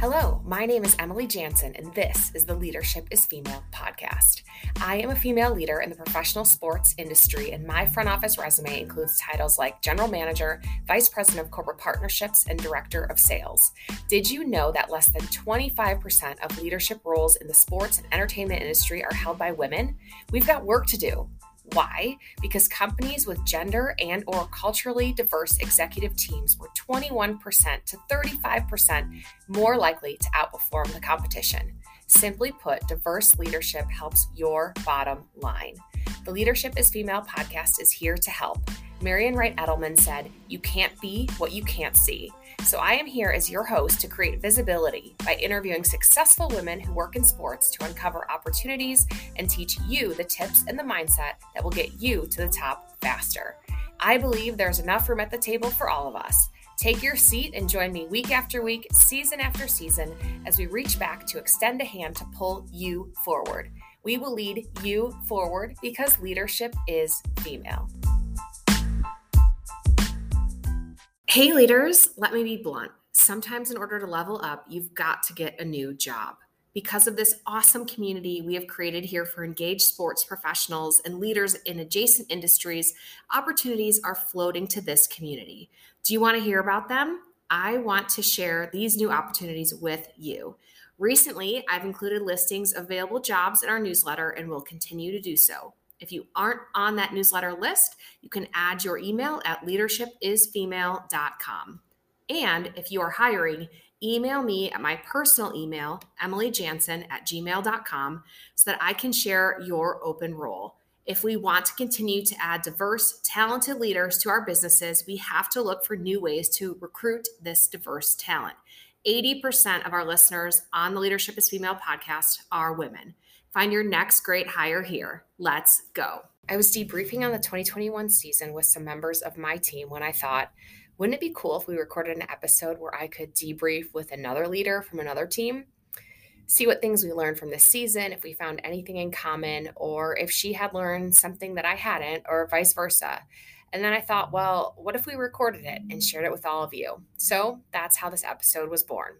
Hello, my name is Emily Jansen, and this is the Leadership is Female podcast. I am a female leader in the professional sports industry, and my front office resume includes titles like General Manager, Vice President of Corporate Partnerships, and Director of Sales. Did you know that less than 25% of leadership roles in the sports and entertainment industry are held by women? We've got work to do. Why? Because companies with gender and or culturally diverse executive teams were 21% to 35% more likely to outperform the competition. Simply put, diverse leadership helps your bottom line. The Leadership is Female podcast is here to help. Marian Wright Edelman said, You can't be what you can't see. So I am here as your host to create visibility by interviewing successful women who work in sports to uncover opportunities and teach you the tips and the mindset that will get you to the top faster. I believe there's enough room at the table for all of us. Take your seat and join me week after week, season after season, as we reach back to extend a hand to pull you forward. We will lead you forward because leadership is female. Hey, leaders, let me be blunt. Sometimes, in order to level up, you've got to get a new job. Because of this awesome community we have created here for engaged sports professionals and leaders in adjacent industries, opportunities are floating to this community. Do you want to hear about them? I want to share these new opportunities with you. Recently, I've included listings of available jobs in our newsletter and will continue to do so. If you aren't on that newsletter list, you can add your email at leadershipisfemale.com. And if you are hiring, email me at my personal email, emilyjansen at gmail.com, so that I can share your open role. If we want to continue to add diverse, talented leaders to our businesses, we have to look for new ways to recruit this diverse talent. 80% of our listeners on the Leadership is Female podcast are women. Find your next great hire here. Let's go. I was debriefing on the 2021 season with some members of my team when I thought, wouldn't it be cool if we recorded an episode where I could debrief with another leader from another team? See what things we learned from this season, if we found anything in common, or if she had learned something that I hadn't, or vice versa. And then I thought, well, what if we recorded it and shared it with all of you? So that's how this episode was born.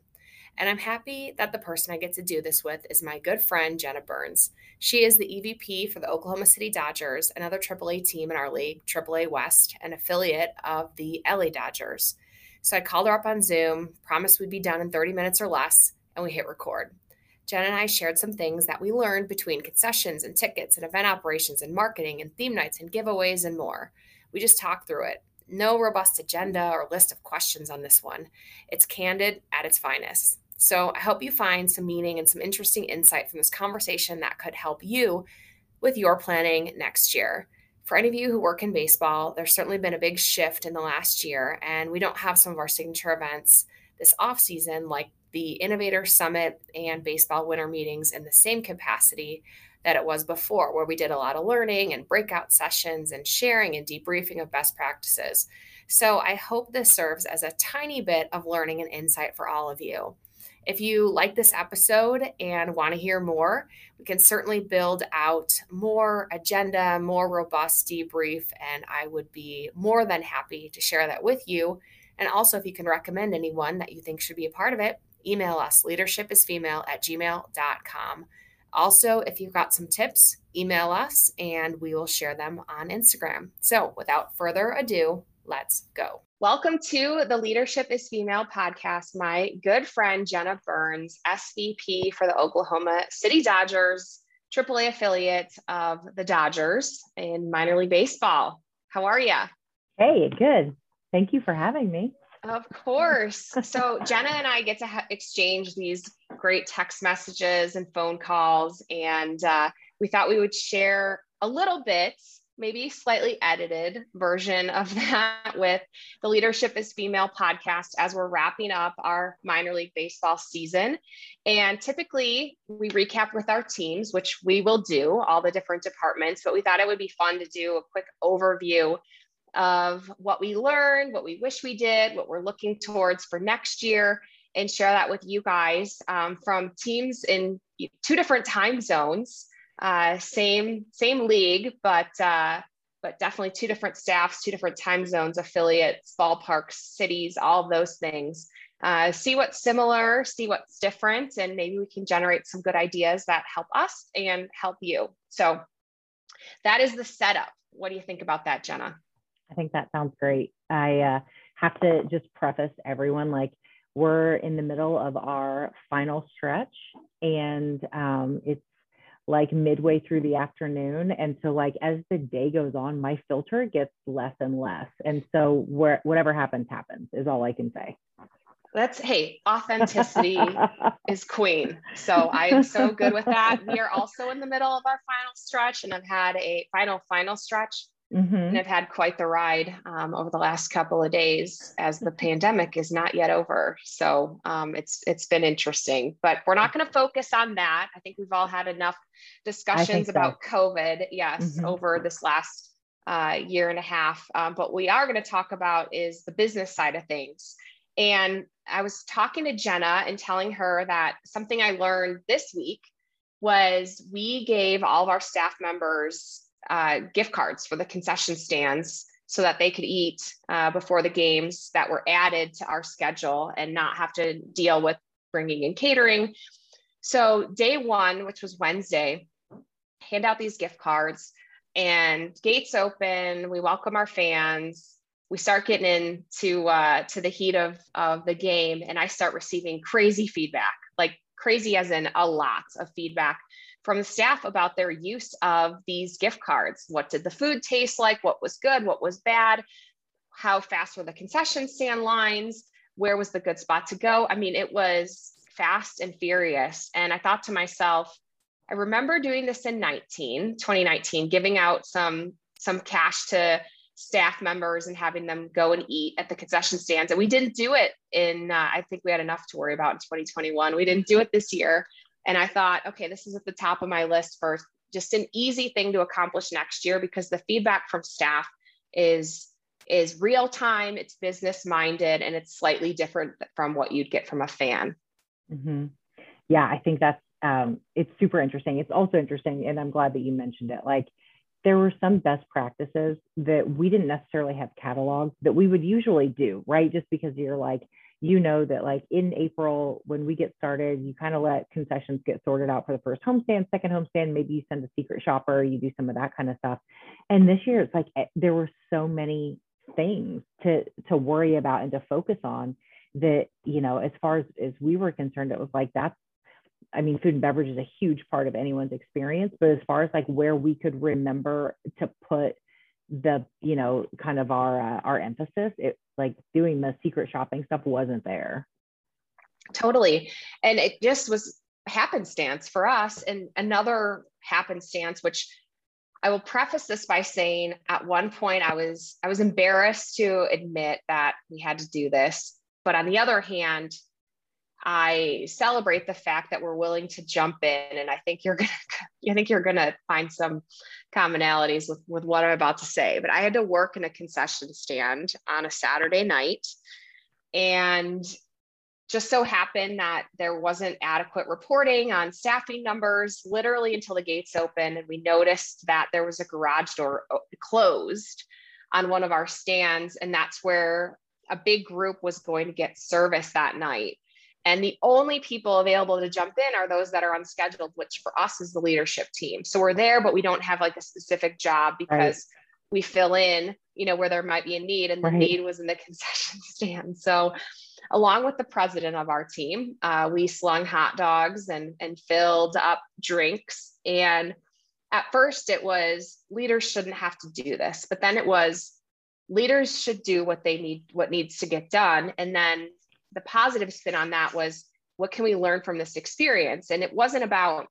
And I'm happy that the person I get to do this with is my good friend, Jenna Burns. She is the EVP for the Oklahoma City Dodgers, another AAA team in our league, AAA West, an affiliate of the LA Dodgers. So I called her up on Zoom, promised we'd be done in 30 minutes or less, and we hit record. Jen and I shared some things that we learned between concessions and tickets and event operations and marketing and theme nights and giveaways and more. We just talked through it. No robust agenda or list of questions on this one. It's candid at its finest. So I hope you find some meaning and some interesting insight from this conversation that could help you with your planning next year. For any of you who work in baseball, there's certainly been a big shift in the last year, and we don't have some of our signature events this off season, like the Innovator Summit and baseball winter meetings, in the same capacity that it was before, where we did a lot of learning and breakout sessions and sharing and debriefing of best practices. So I hope this serves as a tiny bit of learning and insight for all of you. If you like this episode and want to hear more, we can certainly build out more agenda, more robust debrief, and I would be more than happy to share that with you. And also, if you can recommend anyone that you think should be a part of it, email us leadershipisfemale at gmail.com. Also, if you've got some tips, email us and we will share them on Instagram. So, without further ado, let's go. Welcome to the Leadership is Female podcast. My good friend Jenna Burns, SVP for the Oklahoma City Dodgers, AAA affiliate of the Dodgers in minor league baseball. How are you? Hey, good. Thank you for having me. Of course. So, Jenna and I get to ha- exchange these great text messages and phone calls, and uh, we thought we would share a little bit maybe slightly edited version of that with the Leadership is Female podcast as we're wrapping up our minor league baseball season. And typically we recap with our teams, which we will do, all the different departments, but we thought it would be fun to do a quick overview of what we learned, what we wish we did, what we're looking towards for next year, and share that with you guys um, from teams in two different time zones uh, same same league, but uh, but definitely two different staffs, two different time zones, affiliates, ballparks, cities, all those things. uh, see what's similar, see what's different, and maybe we can generate some good ideas that help us and help you. So that is the setup. What do you think about that, Jenna? I think that sounds great. I uh, have to just preface everyone like we're in the middle of our final stretch, and um, it's like midway through the afternoon. And so, like, as the day goes on, my filter gets less and less. And so, where, whatever happens, happens, is all I can say. That's hey, authenticity is queen. So I'm so good with that. We are also in the middle of our final stretch, and I've had a final, final stretch Mm-hmm. And I've had quite the ride um, over the last couple of days as the pandemic is not yet over. So um, it's it's been interesting, but we're not going to focus on that. I think we've all had enough discussions so. about COVID, yes, mm-hmm. over this last uh, year and a half. Um, but we are going to talk about is the business side of things. And I was talking to Jenna and telling her that something I learned this week was we gave all of our staff members uh, gift cards for the concession stands so that they could eat uh, before the games that were added to our schedule and not have to deal with bringing in catering. So, day one, which was Wednesday, hand out these gift cards and gates open. We welcome our fans. We start getting into uh, to the heat of, of the game, and I start receiving crazy feedback, like crazy as in a lot of feedback from the staff about their use of these gift cards. What did the food taste like? What was good? What was bad? How fast were the concession stand lines? Where was the good spot to go? I mean, it was fast and furious. And I thought to myself, I remember doing this in 19, 2019, giving out some some cash to staff members and having them go and eat at the concession stands. And we didn't do it in, uh, I think we had enough to worry about in 2021. We didn't do it this year. And I thought, okay, this is at the top of my list for just an easy thing to accomplish next year because the feedback from staff is is real time, it's business minded, and it's slightly different from what you'd get from a fan. Mm-hmm. Yeah, I think that's um, it's super interesting. It's also interesting, and I'm glad that you mentioned it. Like there were some best practices that we didn't necessarily have cataloged that we would usually do, right? Just because you're like, you know that like in April when we get started, you kind of let concessions get sorted out for the first homestand, second homestand. Maybe you send a secret shopper, you do some of that kind of stuff. And this year, it's like eh, there were so many things to to worry about and to focus on that you know as far as as we were concerned, it was like that's I mean, food and beverage is a huge part of anyone's experience, but as far as like where we could remember to put the you know kind of our uh, our emphasis it like doing the secret shopping stuff wasn't there. Totally. And it just was happenstance for us. And another happenstance which i will preface this by saying at one point i was i was embarrassed to admit that we had to do this. But on the other hand I celebrate the fact that we're willing to jump in, and I think you're gonna, I think you're gonna find some commonalities with with what I'm about to say. But I had to work in a concession stand on a Saturday night, and just so happened that there wasn't adequate reporting on staffing numbers literally until the gates opened, and we noticed that there was a garage door closed on one of our stands, and that's where a big group was going to get service that night and the only people available to jump in are those that are unscheduled, which for us is the leadership team. So we're there, but we don't have like a specific job because right. we fill in, you know, where there might be a need. And the right. need was in the concession stand. So along with the president of our team, uh, we slung hot dogs and, and filled up drinks. And at first it was leaders shouldn't have to do this, but then it was leaders should do what they need, what needs to get done. And then the positive spin on that was what can we learn from this experience? And it wasn't about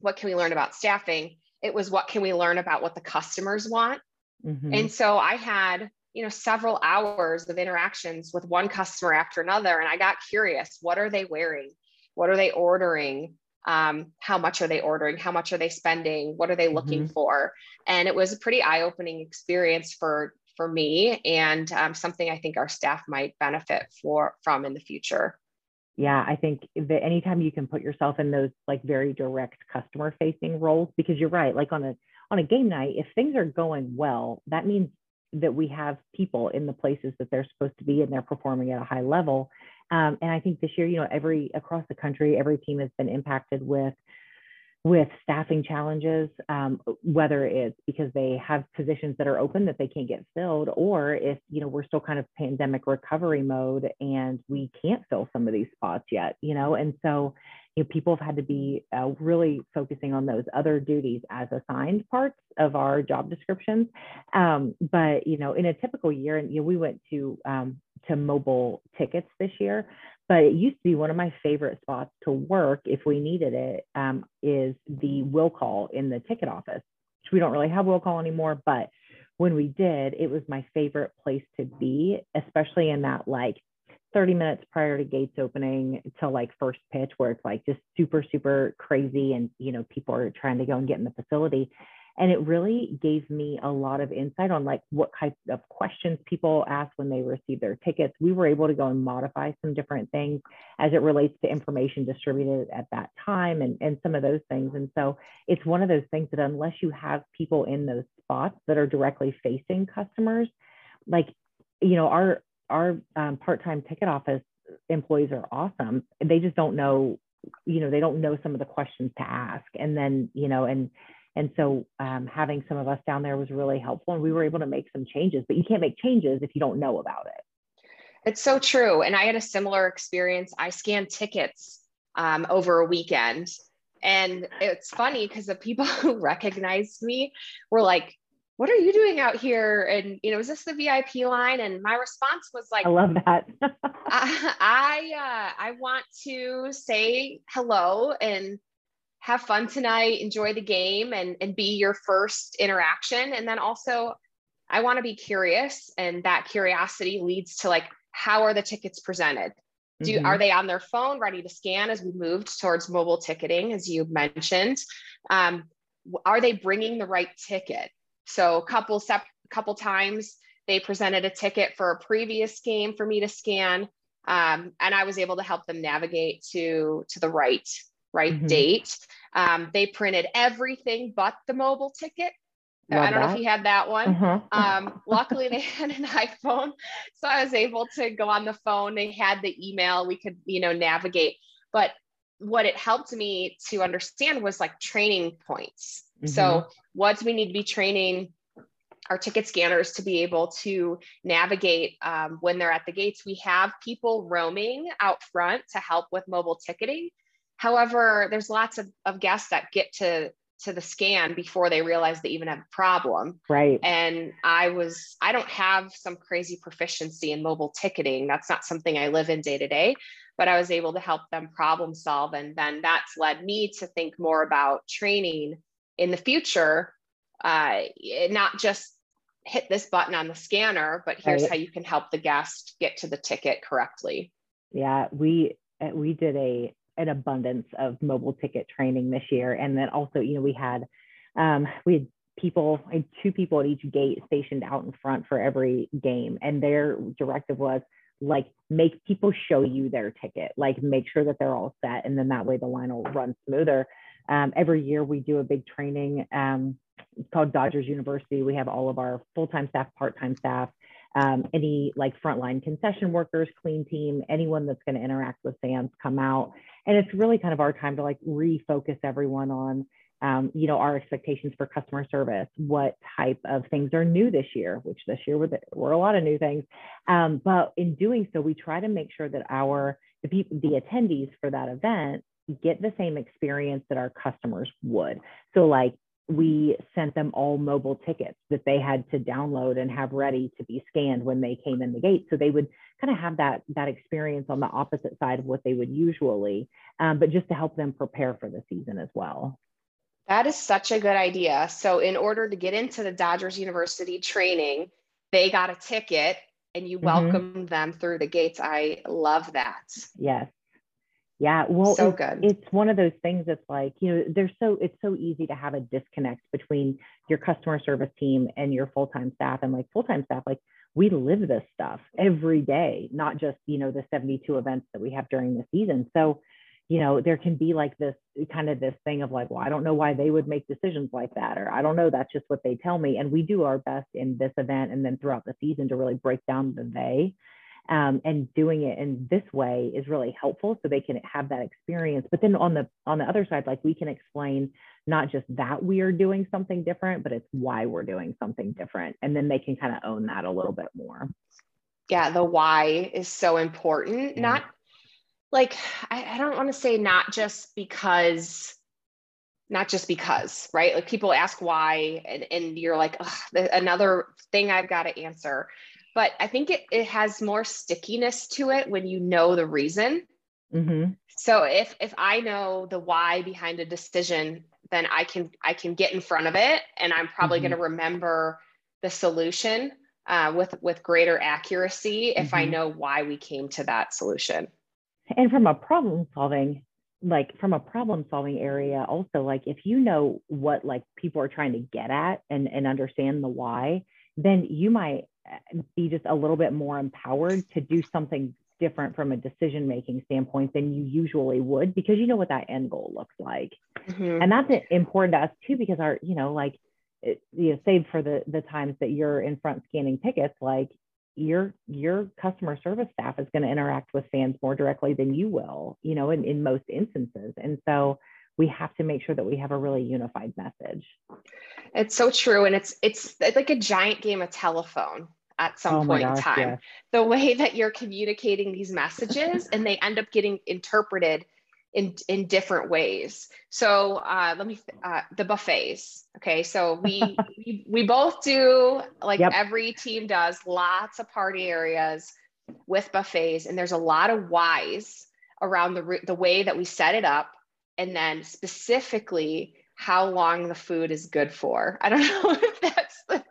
what can we learn about staffing, it was what can we learn about what the customers want. Mm-hmm. And so I had, you know, several hours of interactions with one customer after another. And I got curious what are they wearing? What are they ordering? Um, how much are they ordering? How much are they spending? What are they looking mm-hmm. for? And it was a pretty eye opening experience for for me and um, something I think our staff might benefit for from in the future. Yeah, I think that anytime you can put yourself in those like very direct customer facing roles, because you're right, like on a on a game night, if things are going well, that means that we have people in the places that they're supposed to be and they're performing at a high level. Um, and I think this year, you know, every across the country, every team has been impacted with with staffing challenges, um, whether it's because they have positions that are open that they can't get filled, or if you know we're still kind of pandemic recovery mode and we can't fill some of these spots yet, you know, and so you know, people have had to be uh, really focusing on those other duties as assigned parts of our job descriptions. Um, but you know, in a typical year, and you know, we went to um, to mobile tickets this year, but it used to be one of my favorite spots to work if we needed it. Um, is the will call in the ticket office, which we don't really have will call anymore, but when we did, it was my favorite place to be, especially in that like 30 minutes prior to gates opening to like first pitch where it's like just super super crazy and you know people are trying to go and get in the facility and it really gave me a lot of insight on like what type of questions people ask when they receive their tickets. We were able to go and modify some different things as it relates to information distributed at that time and, and some of those things. And so it's one of those things that unless you have people in those spots that are directly facing customers like you know our our um, part-time ticket office employees are awesome. They just don't know you know they don't know some of the questions to ask. And then you know and and so um, having some of us down there was really helpful and we were able to make some changes but you can't make changes if you don't know about it it's so true and i had a similar experience i scanned tickets um, over a weekend and it's funny because the people who recognized me were like what are you doing out here? And, you know, is this the VIP line? And my response was like, I love that. I, I, uh, I want to say hello and have fun tonight, enjoy the game and, and be your first interaction. And then also I want to be curious. And that curiosity leads to like, how are the tickets presented? Do, mm-hmm. Are they on their phone ready to scan as we moved towards mobile ticketing, as you mentioned? Um, are they bringing the right ticket? So a couple sep- couple times they presented a ticket for a previous game for me to scan, um, and I was able to help them navigate to to the right right mm-hmm. date. Um, they printed everything but the mobile ticket. Love I don't that. know if you had that one. Uh-huh. Um, luckily, they had an iPhone, so I was able to go on the phone. They had the email. We could, you know, navigate. But what it helped me to understand was like training points. Mm-hmm. So, what do we need to be training our ticket scanners to be able to navigate um, when they're at the gates? We have people roaming out front to help with mobile ticketing. However, there's lots of, of guests that get to to the scan before they realize they even have a problem. Right. And I was, I don't have some crazy proficiency in mobile ticketing. That's not something I live in day to day but I was able to help them problem solve. And then that's led me to think more about training in the future, uh, not just hit this button on the scanner, but here's right. how you can help the guest get to the ticket correctly. Yeah, we uh, we did a an abundance of mobile ticket training this year, and then also, you know, we had um, we had people, I had two people at each gate stationed out in front for every game, and their directive was like make people show you their ticket, like make sure that they're all set, and then that way the line will run smoother. Um, every year we do a big training. Um, it's called Dodgers University. We have all of our full-time staff, part-time staff, um, any like frontline concession workers, clean team, anyone that's going to interact with fans come out. And it's really kind of our time to like refocus everyone on um, you know, our expectations for customer service, what type of things are new this year, which this year were, were a lot of new things. Um, but in doing so, we try to make sure that our the, the attendees for that event get the same experience that our customers would. So like we sent them all mobile tickets that they had to download and have ready to be scanned when they came in the gate. So they would kind of have that that experience on the opposite side of what they would usually, um, but just to help them prepare for the season as well. That is such a good idea. So, in order to get into the Dodgers University training, they got a ticket and you mm-hmm. welcomed them through the gates. I love that. Yes. Yeah. Well, so it's, good. It's one of those things that's like, you know, there's so, it's so easy to have a disconnect between your customer service team and your full time staff. And like full time staff, like we live this stuff every day, not just, you know, the 72 events that we have during the season. So, you know, there can be like this kind of this thing of like, well, I don't know why they would make decisions like that, or I don't know, that's just what they tell me. And we do our best in this event and then throughout the season to really break down the they. Um, and doing it in this way is really helpful so they can have that experience. But then on the on the other side like we can explain not just that we are doing something different but it's why we're doing something different. And then they can kind of own that a little bit more. Yeah the why is so important. Yeah. not like I, I don't want to say not just because not just because right? Like people ask why and, and you're like another thing i've got to answer but I think it, it has more stickiness to it when you know the reason. Mm-hmm. So if if I know the why behind a decision, then I can I can get in front of it, and I'm probably mm-hmm. going to remember the solution uh, with with greater accuracy if mm-hmm. I know why we came to that solution. And from a problem solving, like from a problem solving area, also like if you know what like people are trying to get at and and understand the why, then you might be just a little bit more empowered to do something different from a decision making standpoint than you usually would because you know what that end goal looks like mm-hmm. and that's important to us too because our you know like it, you know save for the the times that you're in front scanning tickets like your your customer service staff is going to interact with fans more directly than you will you know in, in most instances and so we have to make sure that we have a really unified message it's so true and it's it's, it's like a giant game of telephone at some oh point gosh, in time. Yeah. The way that you're communicating these messages and they end up getting interpreted in in different ways. So uh, let me uh, the buffets. Okay, so we we, we both do like yep. every team does lots of party areas with buffets, and there's a lot of whys around the the way that we set it up, and then specifically how long the food is good for. I don't know if that's the,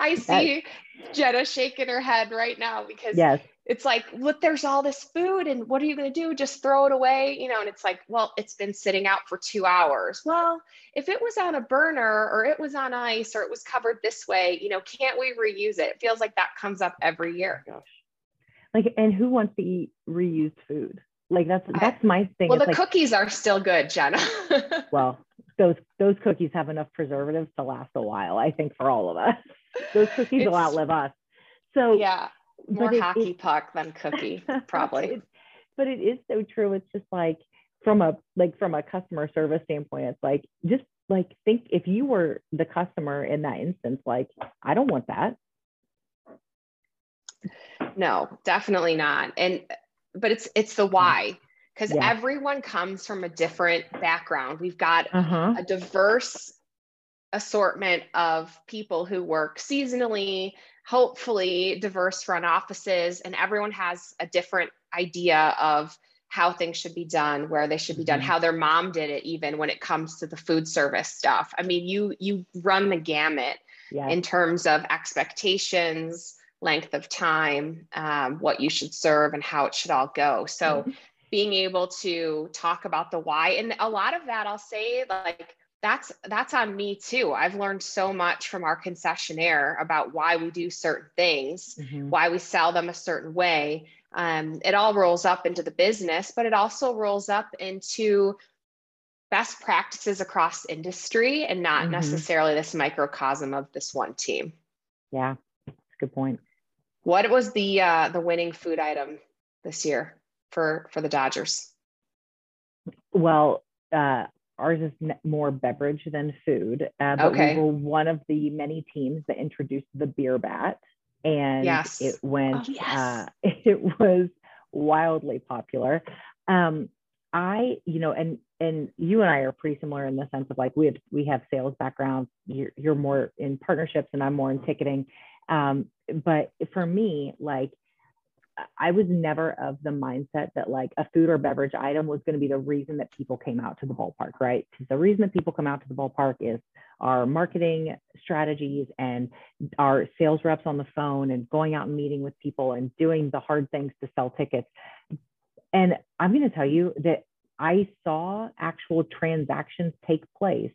I see Jenna shaking her head right now because yes. it's like, look, there's all this food, and what are you going to do? Just throw it away? You know, and it's like, well, it's been sitting out for two hours. Well, if it was on a burner or it was on ice or it was covered this way, you know, can't we reuse it? It feels like that comes up every year. Like, and who wants to eat reused food? Like that's that's my thing. Well, it's the like, cookies are still good, Jenna. well, those those cookies have enough preservatives to last a while. I think for all of us those cookies will outlive us. So yeah, more hockey it, puck than cookie, probably. it, but it is so true. It's just like from a like from a customer service standpoint, it's like just like think if you were the customer in that instance, like I don't want that. No, definitely not. And but it's it's the why because yeah. everyone comes from a different background. We've got uh-huh. a diverse assortment of people who work seasonally, hopefully diverse front offices, and everyone has a different idea of how things should be done, where they should be done, mm-hmm. how their mom did it, even when it comes to the food service stuff. I mean, you you run the gamut yes. in terms of expectations, length of time, um, what you should serve, and how it should all go. So. Mm-hmm. Being able to talk about the why, and a lot of that, I'll say, like that's that's on me too i've learned so much from our concessionaire about why we do certain things mm-hmm. why we sell them a certain way um, it all rolls up into the business but it also rolls up into best practices across industry and not mm-hmm. necessarily this microcosm of this one team yeah that's a good point what was the uh, the winning food item this year for for the dodgers well uh, ours is more beverage than food. Uh, but okay. we were one of the many teams that introduced the beer bat, and yes. it went. Oh, yes. uh, it was wildly popular. Um, I, you know, and and you and I are pretty similar in the sense of like we have we have sales backgrounds. You're, you're more in partnerships, and I'm more in ticketing. Um, but for me, like I was never of the mindset that like a food or beverage item was going to be the reason that people came out to the ballpark, right? The reason that people come out to the ballpark is our marketing strategies and our sales reps on the phone and going out and meeting with people and doing the hard things to sell tickets. And I'm going to tell you that I saw actual transactions take place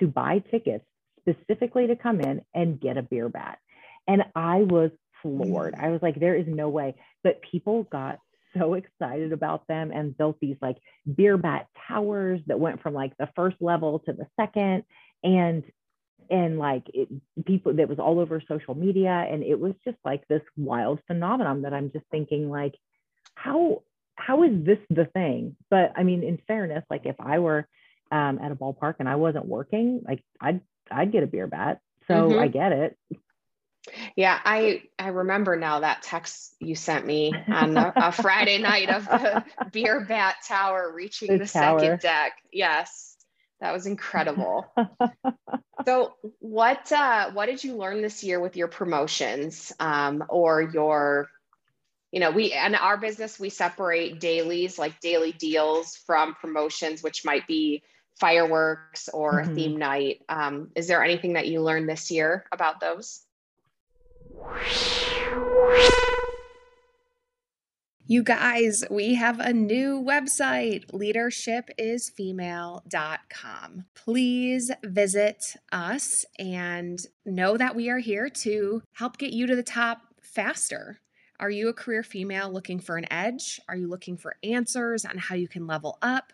to buy tickets specifically to come in and get a beer bat. And I was floored. I was like, there is no way. But people got so excited about them and built these like beer bat towers that went from like the first level to the second. And and like it, people that was all over social media and it was just like this wild phenomenon that i'm just thinking like how how is this the thing but i mean in fairness like if i were um, at a ballpark and i wasn't working like i'd i'd get a beer bat so mm-hmm. i get it yeah, I I remember now that text you sent me on a, a Friday night of the beer bat tower reaching the, the second deck. Yes, that was incredible. so, what uh, what did you learn this year with your promotions um, or your you know we in our business we separate dailies like daily deals from promotions which might be fireworks or mm-hmm. a theme night um, is there anything that you learned this year about those you guys, we have a new website, leadership.isfemale.com. Please visit us and know that we are here to help get you to the top faster. Are you a career female looking for an edge? Are you looking for answers on how you can level up?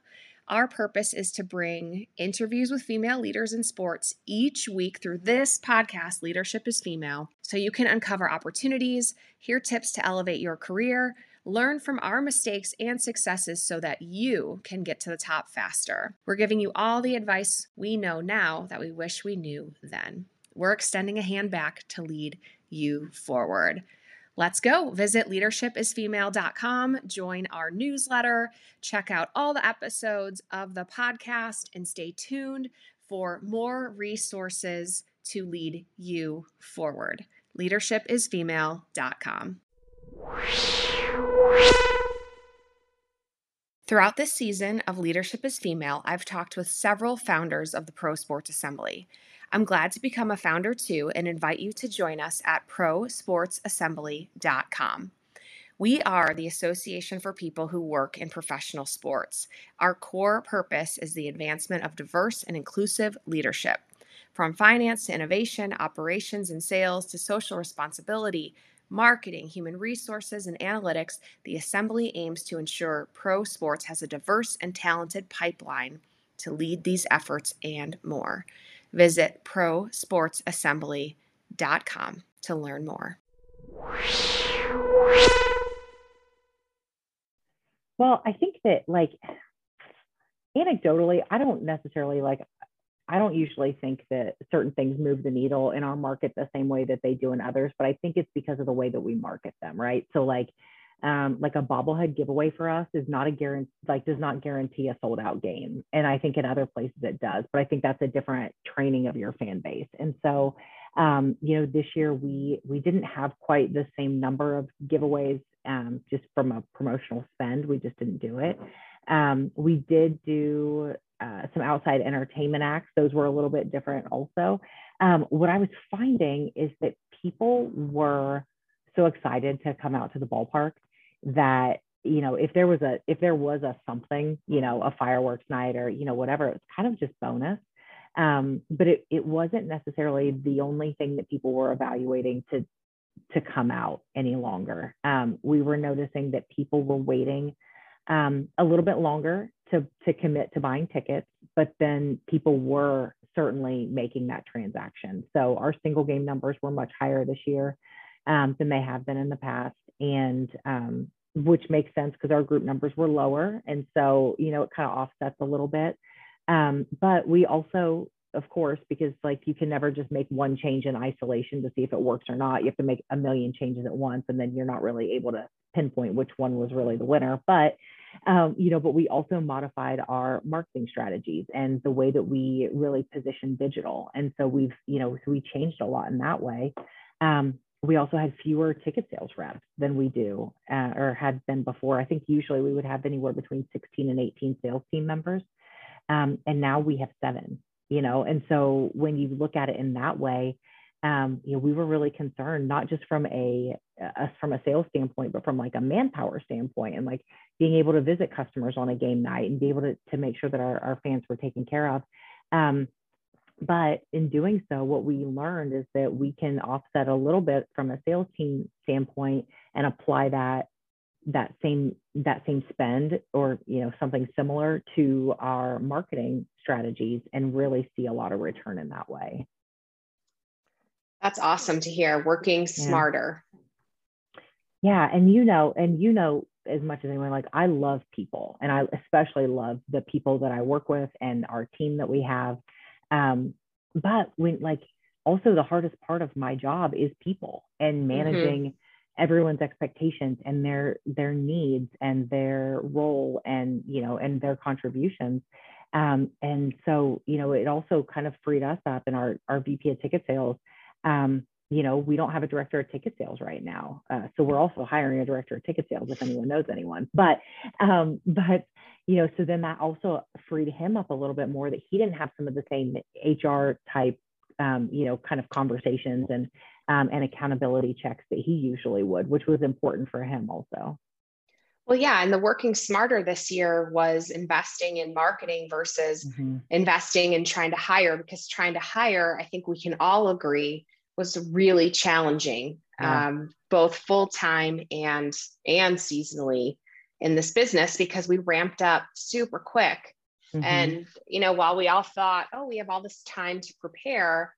Our purpose is to bring interviews with female leaders in sports each week through this podcast, Leadership is Female, so you can uncover opportunities, hear tips to elevate your career, learn from our mistakes and successes so that you can get to the top faster. We're giving you all the advice we know now that we wish we knew then. We're extending a hand back to lead you forward. Let's go. Visit leadership.isfemale.com, join our newsletter, check out all the episodes of the podcast, and stay tuned for more resources to lead you forward. Leadership.isfemale.com. Throughout this season of Leadership is Female, I've talked with several founders of the Pro Sports Assembly. I'm glad to become a founder too and invite you to join us at prosportsassembly.com. We are the Association for People Who Work in Professional Sports. Our core purpose is the advancement of diverse and inclusive leadership. From finance to innovation, operations and sales to social responsibility, marketing, human resources, and analytics, the Assembly aims to ensure pro sports has a diverse and talented pipeline to lead these efforts and more. Visit prosportsassembly.com to learn more. Well, I think that like anecdotally, I don't necessarily like I don't usually think that certain things move the needle in our market the same way that they do in others, but I think it's because of the way that we market them, right? So like um, like a bobblehead giveaway for us is not a guarantee, like does not guarantee a sold out game. And I think in other places it does, but I think that's a different training of your fan base. And so, um, you know, this year we we didn't have quite the same number of giveaways um, just from a promotional spend. We just didn't do it. Um, we did do uh, some outside entertainment acts. Those were a little bit different also. Um, what I was finding is that people were so excited to come out to the ballpark that you know if there was a if there was a something you know a fireworks night or you know whatever it's kind of just bonus. Um, but it, it wasn't necessarily the only thing that people were evaluating to to come out any longer. Um, we were noticing that people were waiting um, a little bit longer to to commit to buying tickets but then people were certainly making that transaction. So our single game numbers were much higher this year um, than they have been in the past. And um, which makes sense because our group numbers were lower. And so you know it kind of offsets a little bit. Um, but we also of course because like you can never just make one change in isolation to see if it works or not. You have to make a million changes at once and then you're not really able to pinpoint which one was really the winner. But um, you know but we also modified our marketing strategies and the way that we really position digital. And so we've you know so we changed a lot in that way. Um, we also had fewer ticket sales reps than we do uh, or had been before. I think usually we would have anywhere between 16 and 18 sales team members. Um, and now we have seven, you know, and so when you look at it in that way, um, you know, we were really concerned, not just from a, a, from a sales standpoint, but from like a manpower standpoint and like being able to visit customers on a game night and be able to, to make sure that our, our fans were taken care of. Um, but in doing so, what we learned is that we can offset a little bit from a sales team standpoint and apply that that same that same spend or you know something similar to our marketing strategies and really see a lot of return in that way That's awesome to hear. Working smarter. Yeah. And you know, and you know as much as anyone, like I love people and I especially love the people that I work with and our team that we have. Um, but when like also the hardest part of my job is people and mm-hmm. managing mm-hmm. everyone's expectations and their their needs and their role and you know and their contributions um, and so you know it also kind of freed us up in our our vp of ticket sales um, you know, we don't have a director of ticket sales right now. Uh, so we're also hiring a director of ticket sales if anyone knows anyone. But, um, but, you know, so then that also freed him up a little bit more that he didn't have some of the same HR type, um, you know, kind of conversations and, um, and accountability checks that he usually would, which was important for him also. Well, yeah. And the working smarter this year was investing in marketing versus mm-hmm. investing in trying to hire, because trying to hire, I think we can all agree was really challenging, yeah. um, both full time and and seasonally in this business because we ramped up super quick. Mm-hmm. And you know, while we all thought, oh, we have all this time to prepare,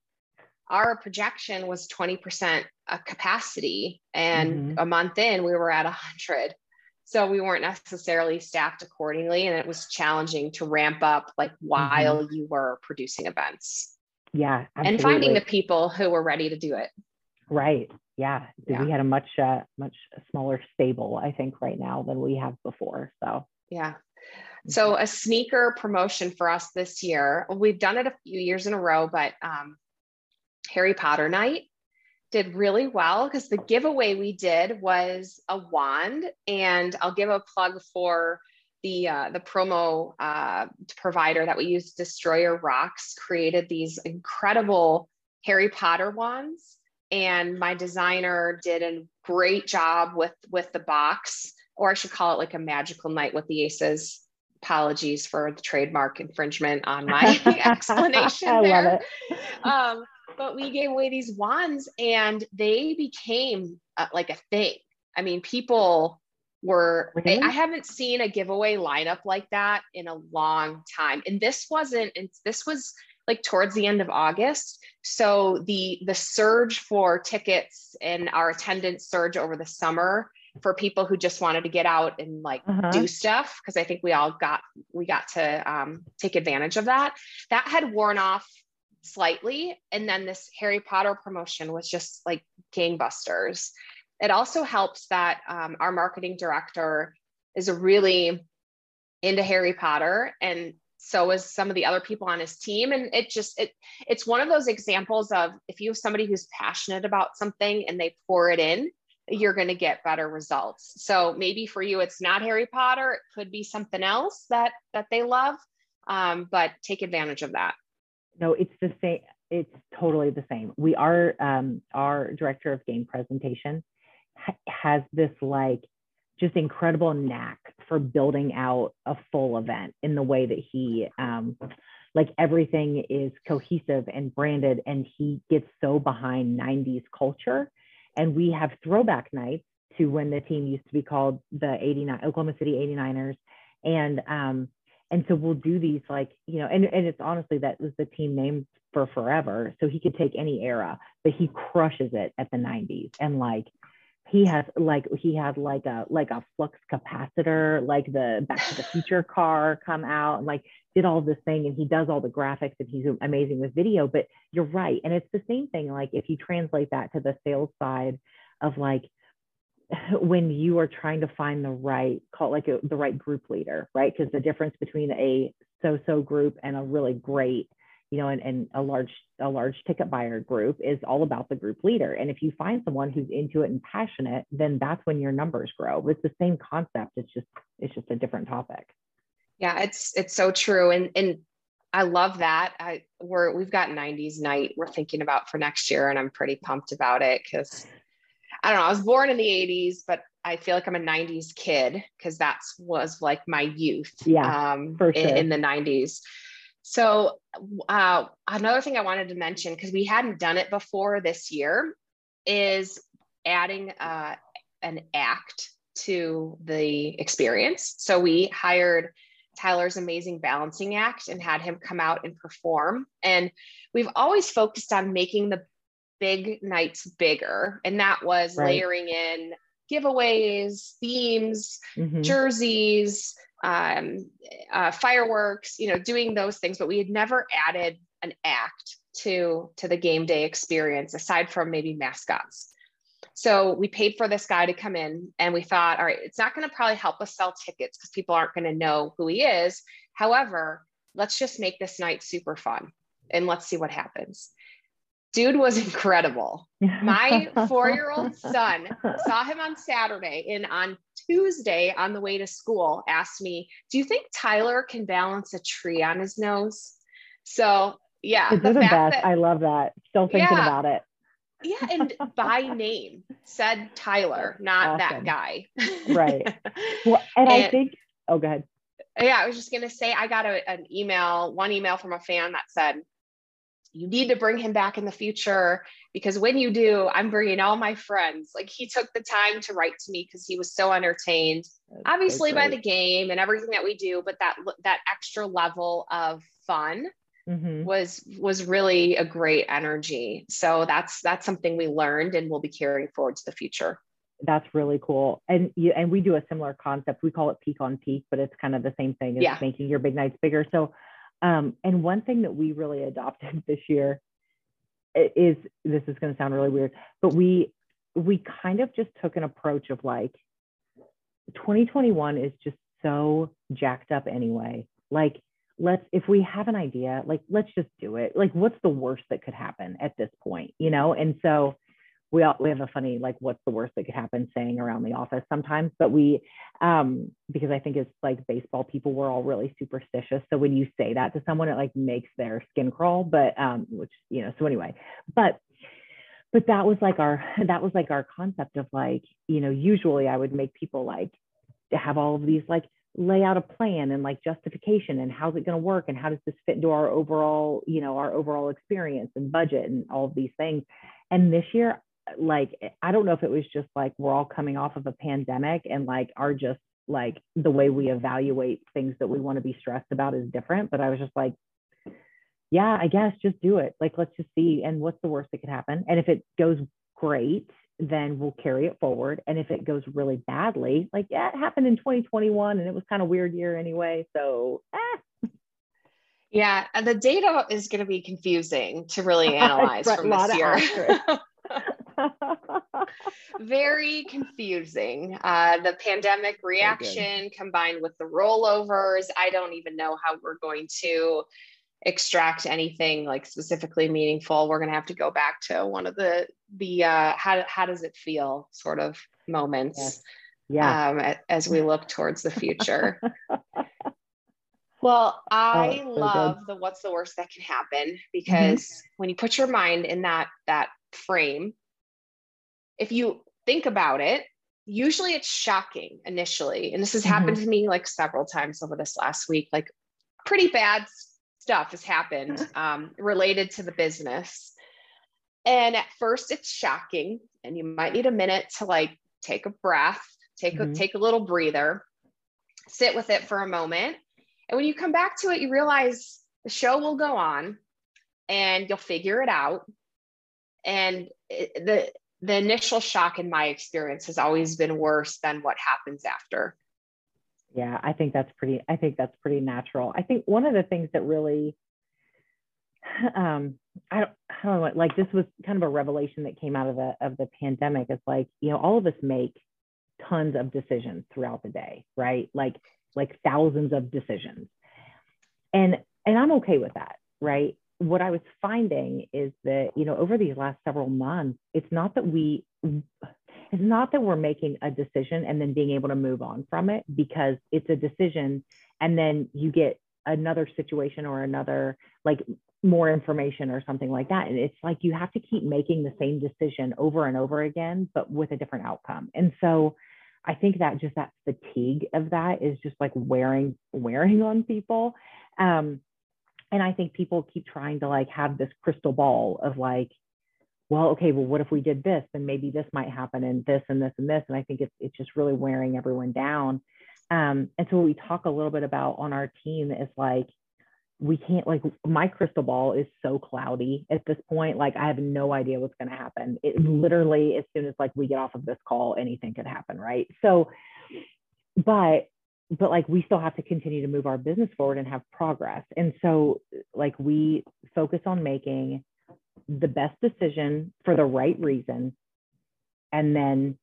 our projection was 20% capacity, and mm-hmm. a month in, we were at 100. So we weren't necessarily staffed accordingly, and it was challenging to ramp up like while mm-hmm. you were producing events yeah absolutely. and finding the people who were ready to do it right yeah. yeah. we had a much uh, much smaller stable i think right now than we have before so yeah so a sneaker promotion for us this year we've done it a few years in a row but um, harry potter night did really well because the giveaway we did was a wand and i'll give a plug for the uh, the promo uh, provider that we use, Destroyer Rocks, created these incredible Harry Potter wands, and my designer did a great job with with the box, or I should call it like a magical night with the aces. Apologies for the trademark infringement on my explanation I there. Love it. Um, but we gave away these wands, and they became uh, like a thing. I mean, people were really? I haven't seen a giveaway lineup like that in a long time. And this wasn't and this was like towards the end of August. So the the surge for tickets and our attendance surge over the summer for people who just wanted to get out and like uh-huh. do stuff because I think we all got we got to um, take advantage of that. That had worn off slightly, and then this Harry Potter promotion was just like gangbusters it also helps that um, our marketing director is really into Harry Potter and so is some of the other people on his team. And it just it it's one of those examples of if you have somebody who's passionate about something and they pour it in you're going to get better results. So maybe for you it's not harry potter. It could be something else that that they love um, but take advantage of that. No it's the same it's totally the same. We are um, our director of game presentation has this like just incredible knack for building out a full event in the way that he um, like everything is cohesive and branded and he gets so behind 90s culture. And we have throwback nights to when the team used to be called the 89 oklahoma city 89ers and um and so we'll do these like you know and, and it's honestly that was the team name for forever. So he could take any era but he crushes it at the 90s and like he has like he had like a like a flux capacitor like the back to the future car come out and like did all this thing and he does all the graphics and he's amazing with video but you're right. And it's the same thing like if you translate that to the sales side of like when you are trying to find the right call like a, the right group leader right? Because the difference between a so-so group and a really great you know, and, and a large a large ticket buyer group is all about the group leader. And if you find someone who's into it and passionate, then that's when your numbers grow. It's the same concept. It's just it's just a different topic. Yeah, it's it's so true. And and I love that. I we're we've got 90s night we're thinking about for next year, and I'm pretty pumped about it because I don't know. I was born in the 80s, but I feel like I'm a 90s kid because that's was like my youth. Yeah, um, for sure. in, in the 90s. So, uh, another thing I wanted to mention, because we hadn't done it before this year, is adding uh, an act to the experience. So, we hired Tyler's Amazing Balancing Act and had him come out and perform. And we've always focused on making the big nights bigger. And that was right. layering in giveaways, themes, mm-hmm. jerseys, um, uh, fireworks, you know, doing those things. But we had never added an act to to the game day experience aside from maybe mascots. So we paid for this guy to come in and we thought, all right, it's not going to probably help us sell tickets because people aren't going to know who he is. However, let's just make this night super fun and let's see what happens. Dude was incredible. My four year old son saw him on Saturday and on Tuesday on the way to school asked me, Do you think Tyler can balance a tree on his nose? So, yeah. the, the best. That, I love that. Still thinking yeah, about it. Yeah, and by name said Tyler, not awesome. that guy. right. Well, and, and, I think, oh, go ahead. Yeah, I was just going to say, I got a, an email, one email from a fan that said, you need to bring him back in the future because when you do, I'm bringing all my friends. Like he took the time to write to me because he was so entertained, That's obviously so by the game and everything that we do, but that that extra level of fun mm-hmm. was was really a great energy. So that's that's something we learned and we'll be carrying forward to the future. That's really cool. And you and we do a similar concept. We call it peak on peak, but it's kind of the same thing as yeah. making your big nights bigger. So um, and one thing that we really adopted this year is this is going to sound really weird, but we we kind of just took an approach of like 2021 is just so jacked up anyway. Like let's if we have an idea like let's just do it like what's the worst that could happen at this point you know and so we all, we have a funny like what's the worst that could happen saying around the office sometimes but we um because i think it's like baseball people we're all really superstitious. So when you say that to someone it like makes their skin crawl but um which you know so anyway but but that was like our that was like our concept of like you know usually i would make people like to have all of these like lay out a plan and like justification and how's it going to work and how does this fit into our overall you know our overall experience and budget and all of these things. And this year like i don't know if it was just like we're all coming off of a pandemic and like are just like the way we evaluate things that we want to be stressed about is different but i was just like yeah i guess just do it like let's just see and what's the worst that could happen and if it goes great then we'll carry it forward. And if it goes really badly, like, yeah, it happened in 2021 and it was kind of weird year anyway. So, eh. Yeah, the data is going to be confusing to really analyze from this year. Very confusing. Uh, the pandemic reaction combined with the rollovers. I don't even know how we're going to extract anything like specifically meaningful we're going to have to go back to one of the the uh how, how does it feel sort of moments yes. yeah um, as we look towards the future well i oh, love the what's the worst that can happen mm-hmm. because mm-hmm. when you put your mind in that that frame if you think about it usually it's shocking initially and this has happened mm-hmm. to me like several times over this last week like pretty bad stuff has happened um, related to the business. And at first it's shocking and you might need a minute to like take a breath, take mm-hmm. a take a little breather, sit with it for a moment. And when you come back to it, you realize the show will go on and you'll figure it out. And it, the the initial shock in my experience has always been worse than what happens after. Yeah i think that's pretty i think that's pretty natural. I think one of the things that really um i don't, I don't know like this was kind of a revelation that came out of the of the pandemic. It's like you know all of us make tons of decisions throughout the day right? Like like thousands of decisions. And and i'm okay with that right what i was finding is that you know over these last several months it's not that we it's not that we're making a decision and then being able to move on from it because it's a decision and then you get another situation or another like more information or something like that. And it's like you have to keep making the same decision over and over again but with a different outcome. And so i think that just that fatigue of that is just like wearing wearing on people. Um and i think people keep trying to like have this crystal ball of like well, okay, well, what if we did this? Then maybe this might happen and this and this and this. And I think it's, it's just really wearing everyone down. Um, and so we talk a little bit about on our team is like, we can't like my crystal ball is so cloudy at this point like i have no idea what's going to happen it literally as soon as like we get off of this call anything could happen right so but but like we still have to continue to move our business forward and have progress. And so like we focus on making the best decision for the right reason and then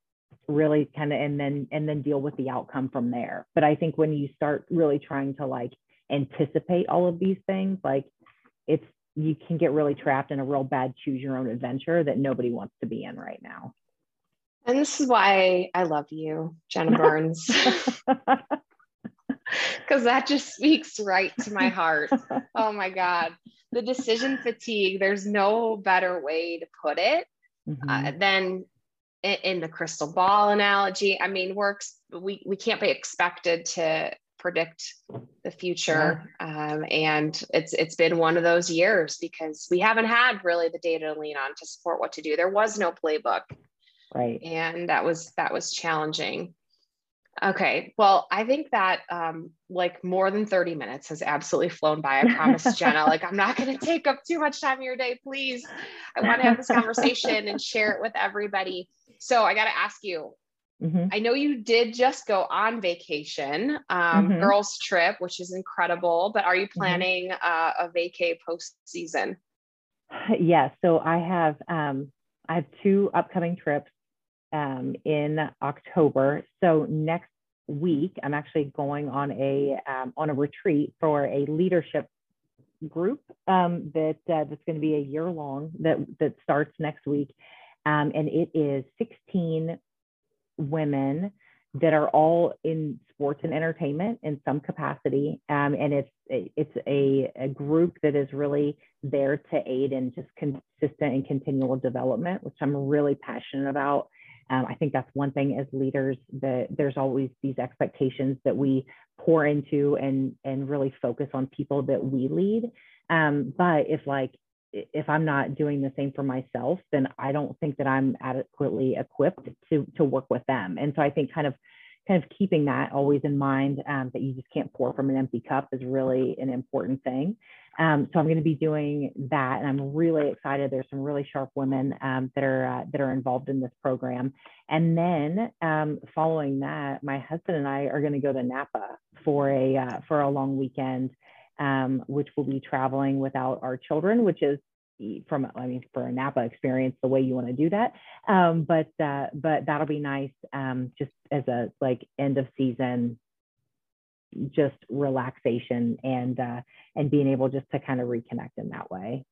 really kind of and then and then deal with the outcome from there. But i think when you start really trying to like anticipate all of these things like it's you can get really trapped in a real bad choose your own adventure that nobody wants to be in right now. And this is why i love you jenna burns because that just speaks right to my heart oh my god the decision fatigue there's no better way to put it mm-hmm. uh, than in, in the crystal ball analogy i mean works we we can't be expected to predict the future. Um, and it's it's been one of those years because we haven't had really the data to lean on to support what to do. There was no playbook. Right. And that was that was challenging. Okay. Well, I think that um, like more than 30 minutes has absolutely flown by. I promise, Jenna. Like, I'm not going to take up too much time of your day. Please. I want to have this conversation and share it with everybody. So, I got to ask you Mm-hmm. I know you did just go on vacation, um, mm-hmm. girls trip, which is incredible. But are you mm-hmm. planning mm-hmm. uh, a vacay post season? Yes. So I have um, I have two upcoming trips um, in October. So next week, I'm actually going on a um, on a retreat for a leadership group um, that uh, that's going to be a year long that that starts next week. Um, and it is 16 women that are all in sports and entertainment in some capacity. Um, and it's it's a, a group that is really there to aid in just consistent and continual development, which I'm really passionate about. Um, I think that's one thing as leaders that there's always these expectations that we pour into and and really focus on people that we lead. Um, but if like if I'm not doing the same for myself, then I don't think that I'm adequately equipped to to work with them. And so I think kind of kind of keeping that always in mind um, that you just can't pour from an empty cup is really an important thing. Um, so I'm going to be doing that, and I'm really excited. There's some really sharp women um, that are uh, that are involved in this program. And then um, following that, my husband and I are going to go to Napa for a uh, for a long weekend um, which will be traveling without our children, which is from I mean for a Napa experience the way you want to do that. Um, but uh, but that'll be nice um, just as a like end of season just relaxation and uh, and being able just to kind of reconnect in that way.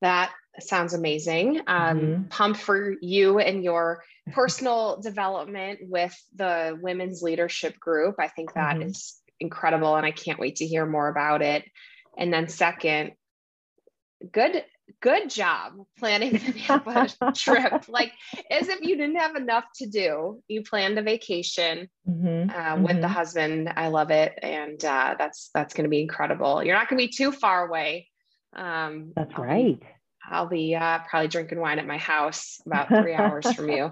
That sounds amazing. Um, mm-hmm. Pumped for you and your personal development with the women's leadership group. I think that mm-hmm. is incredible and I can't wait to hear more about it. And then second, good good job planning the Napa trip. Like as if you didn't have enough to do. You planned a vacation mm-hmm. Uh, mm-hmm. with the mm-hmm. husband. I love it, and uh, that's that's going to be incredible. You're not going to be too far away. Um, that's I'll right. I'll be uh, probably drinking wine at my house about three hours from you.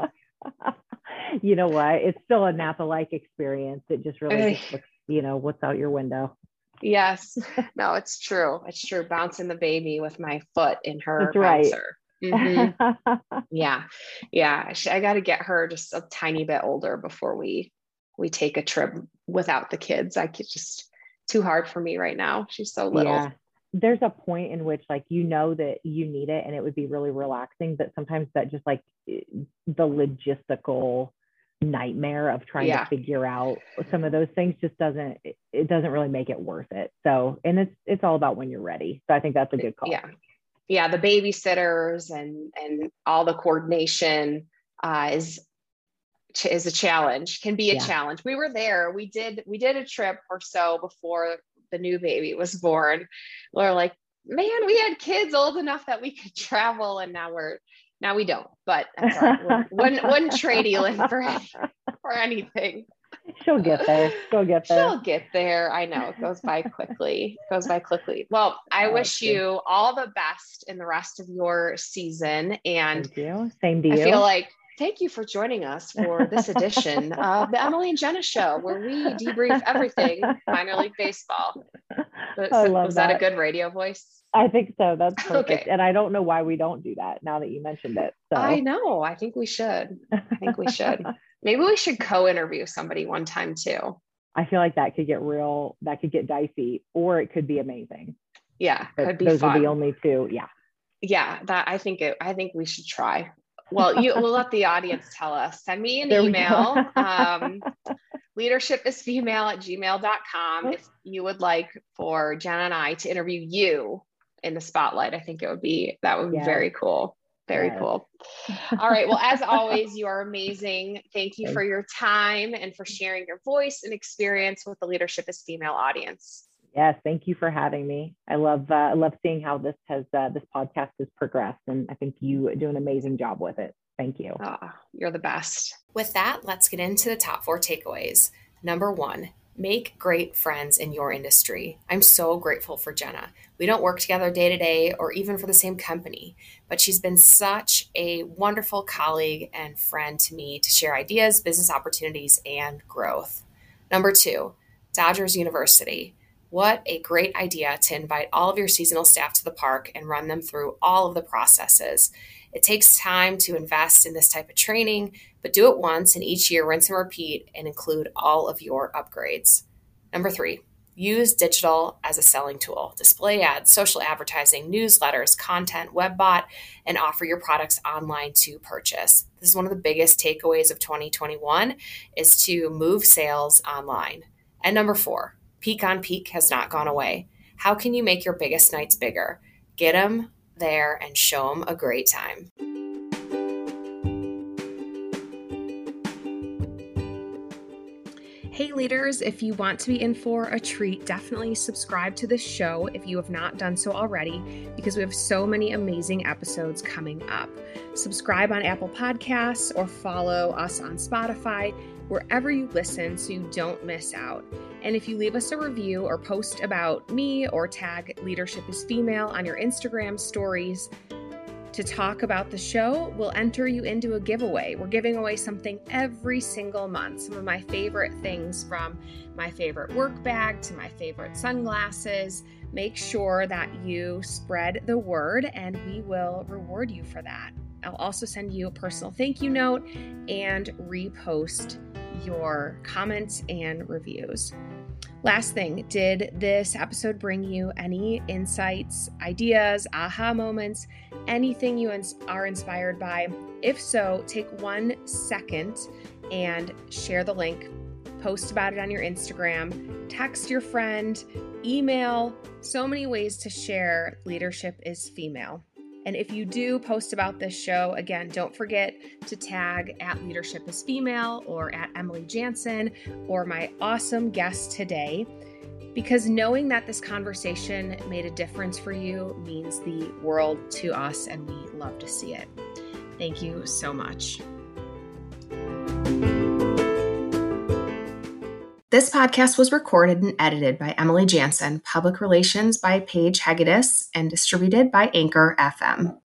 You know what? It's still a Napa-like experience. It just really just looks you know what's out your window yes. No it's true. It's true. Bouncing the baby with my foot in her That's bouncer. Right. mm-hmm. yeah. Yeah. I got to get her just a tiny bit older before we we take a trip without the kids. I could just too hard for me right now. She's so little. Yeah. There's a point in which like you know that you need it and it would be really relaxing but sometimes that just like the logistical nightmare of trying yeah. to figure out some of those things just doesn't it doesn't really make it worth it. So and it's it's all about when you're ready. So i think that's a good call. Yeah. Yeah the babysitters and and all the coordination uh, is is a challenge can be a yeah. challenge. We were there we did we did a trip or so before the new baby was born. We're like man we had kids old enough that we could travel and now we're now we don't, but that's all right. wouldn't, wouldn't trade Elin for, for anything. She'll get there. She'll get there. She'll get there. I know it goes by quickly. It goes by quickly. Well, I oh, wish you all the best in the rest of your season. And thank you. Same to you. I feel like thank you for joining us for this edition of the Emily and Jenna Show, where we debrief everything minor league baseball. I love was that. that a good radio voice? I think so. That's perfect. Okay. And I don't know why we don't do that now that you mentioned it. So I know. I think we should. I think we should. Maybe we should co-interview somebody one time too. I feel like that could get real, that could get dicey, or it could be amazing. Yeah, But could be those fun. are the only two. Yeah. yeah, that I think it. I think we should try. Well, you we'll let the audience tell us. Send me an There email. um, leadership is female at gmail.com if you would like for Jenna and I to interview you in the spotlight. I think it would be that would be Yes. very cool. Very Yes. cool. All right. Well, as always, you are amazing. Thank you for your time and for sharing your voice and experience with the Leadership is Female audience. Yes, thank you for having me. I love uh, I love seeing how this has uh, this podcast has progressed, and I think you do an amazing job with it. Thank you. Ah, you're the best. With that, let's get into the top four takeaways. Number one, make great friends in your industry. I'm so grateful for Jenna. We don't work together day to day or even for the same company, but she's been such a wonderful colleague and friend to me to share ideas, business opportunities, and growth. Number two, Dodgers University. What a great idea to invite all of your seasonal staff to the park and run them through all of the processes. It takes time to invest in this type of training, but do it once and each year rinse and repeat and include all of your upgrades. Number three, use digital as a selling tool. Display ads, social advertising, newsletters, content, web bot, and offer your products online to purchase. This is one of the biggest takeaways of 2021 is to move sales online. And number four, peak on peak has not gone away. How can you make your biggest nights bigger? Get them there and show them a great time. Hey, leaders, if you want to be in for a treat, definitely subscribe to this show if you have not done so already, because we have so many amazing episodes coming up. Subscribe on Apple Podcasts or follow us on Spotify, wherever you listen, so you don't miss out. And if you leave us a review or post about me or tag Leadership is Female on your Instagram stories, to talk about the show, we'll enter you into a giveaway. We're giving away something every single month. Some of my favorite things from my favorite work bag to my favorite sunglasses. Make sure that you spread the word and we will reward you for that. I'll also send you a personal thank you note and repost your comments and reviews. Last thing, did this episode bring you any insights, ideas, aha moments, anything you are inspired by? If so, take one second and share the link, post about it on your Instagram, text your friend, email. So many ways to share leadership is female. And if you do post about this show, again, don't forget to tag at Leadership is Female or at Emily Jaenson or my awesome guest today. Because knowing that this conversation made a difference for you means the world to us, and we love to see it. Thank you so much. This podcast was recorded and edited by Emily Jaenson, public relations by Paige Hegedus, and distributed by Anchor FM.